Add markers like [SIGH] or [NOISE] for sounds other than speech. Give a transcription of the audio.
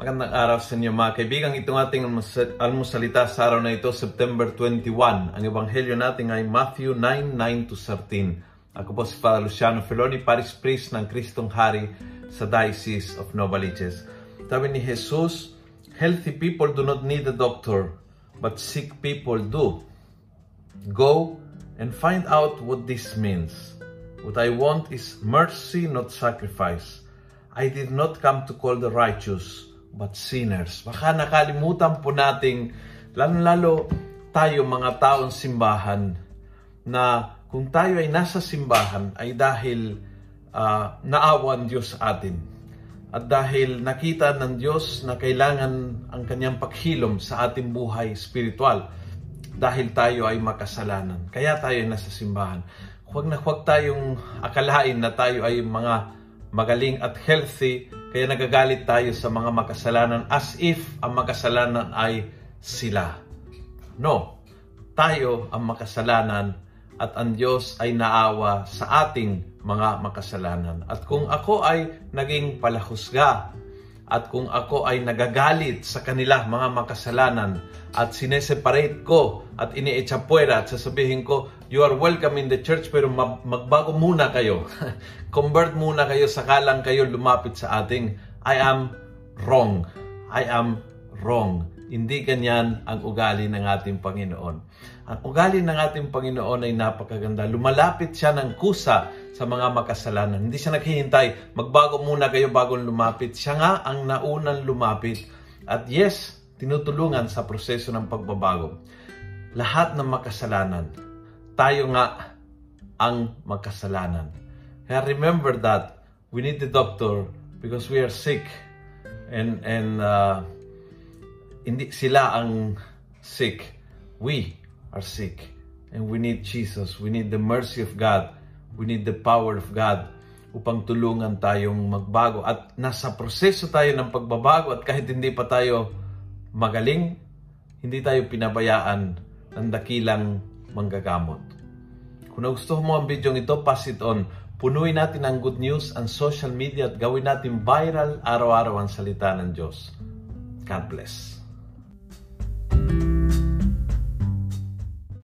magandang araw sa inyo mga kaibigan. Itong ating almusalita sa araw na ito, September 21. Ang ebanghelyo natin ay Matthew 9, 9 to 13. Ako po si Father Luciano Feloni, Paris Priest ng Kristong Hari sa Diocese of Novaliches. Sabi ni Jesus, Healthy people do not need a doctor, but sick people do. Go and find out what this means. What I want is mercy, not sacrifice. I did not come to call the righteous, but sinners. Baka nakalimutan po nating, lalo-lalo tayo mga taong simbahan, na kung tayo ay nasa simbahan ay dahil uh, naawan Diyos atin. At dahil nakita ng Diyos na kailangan ang kanyang paghilom sa ating buhay spiritual dahil tayo ay makasalanan. Kaya tayo ay nasa simbahan. Huwag na huwag tayong akalain na tayo ay mga magaling at healthy, kaya nagagalit tayo sa mga makasalanan as if ang makasalanan ay sila. No, tayo ang makasalanan at ang Diyos ay naawa sa ating mga makasalanan. At kung ako ay naging palahusga at kung ako ay nagagalit sa kanila mga makasalanan at sineseparate ko at inietsa puwera at sasabihin ko, you are welcome in the church pero magbago muna kayo. [LAUGHS] Convert muna kayo sakalang kayo lumapit sa ating I am wrong. I am wrong. Hindi ganyan ang ugali ng ating Panginoon. Ang ugali ng ating Panginoon ay napakaganda. Lumalapit siya ng kusa sa mga makasalanan. Hindi siya naghihintay, magbago muna kayo bago lumapit. Siya nga ang naunang lumapit. At yes, tinutulungan sa proseso ng pagbabago. Lahat ng makasalanan, tayo nga ang makasalanan. Kaya remember that we need the doctor because we are sick. And, and uh, hindi sila ang sick. We are sick. And we need Jesus. We need the mercy of God We need the power of God upang tulungan tayong magbago. At nasa proseso tayo ng pagbabago at kahit hindi pa tayo magaling, hindi tayo pinabayaan ng dakilang manggagamot. Kung nagustuhan mo ang video ito, pass it on. Punuin natin ang good news ang social media at gawin natin viral araw-araw ang salita ng Diyos. God bless.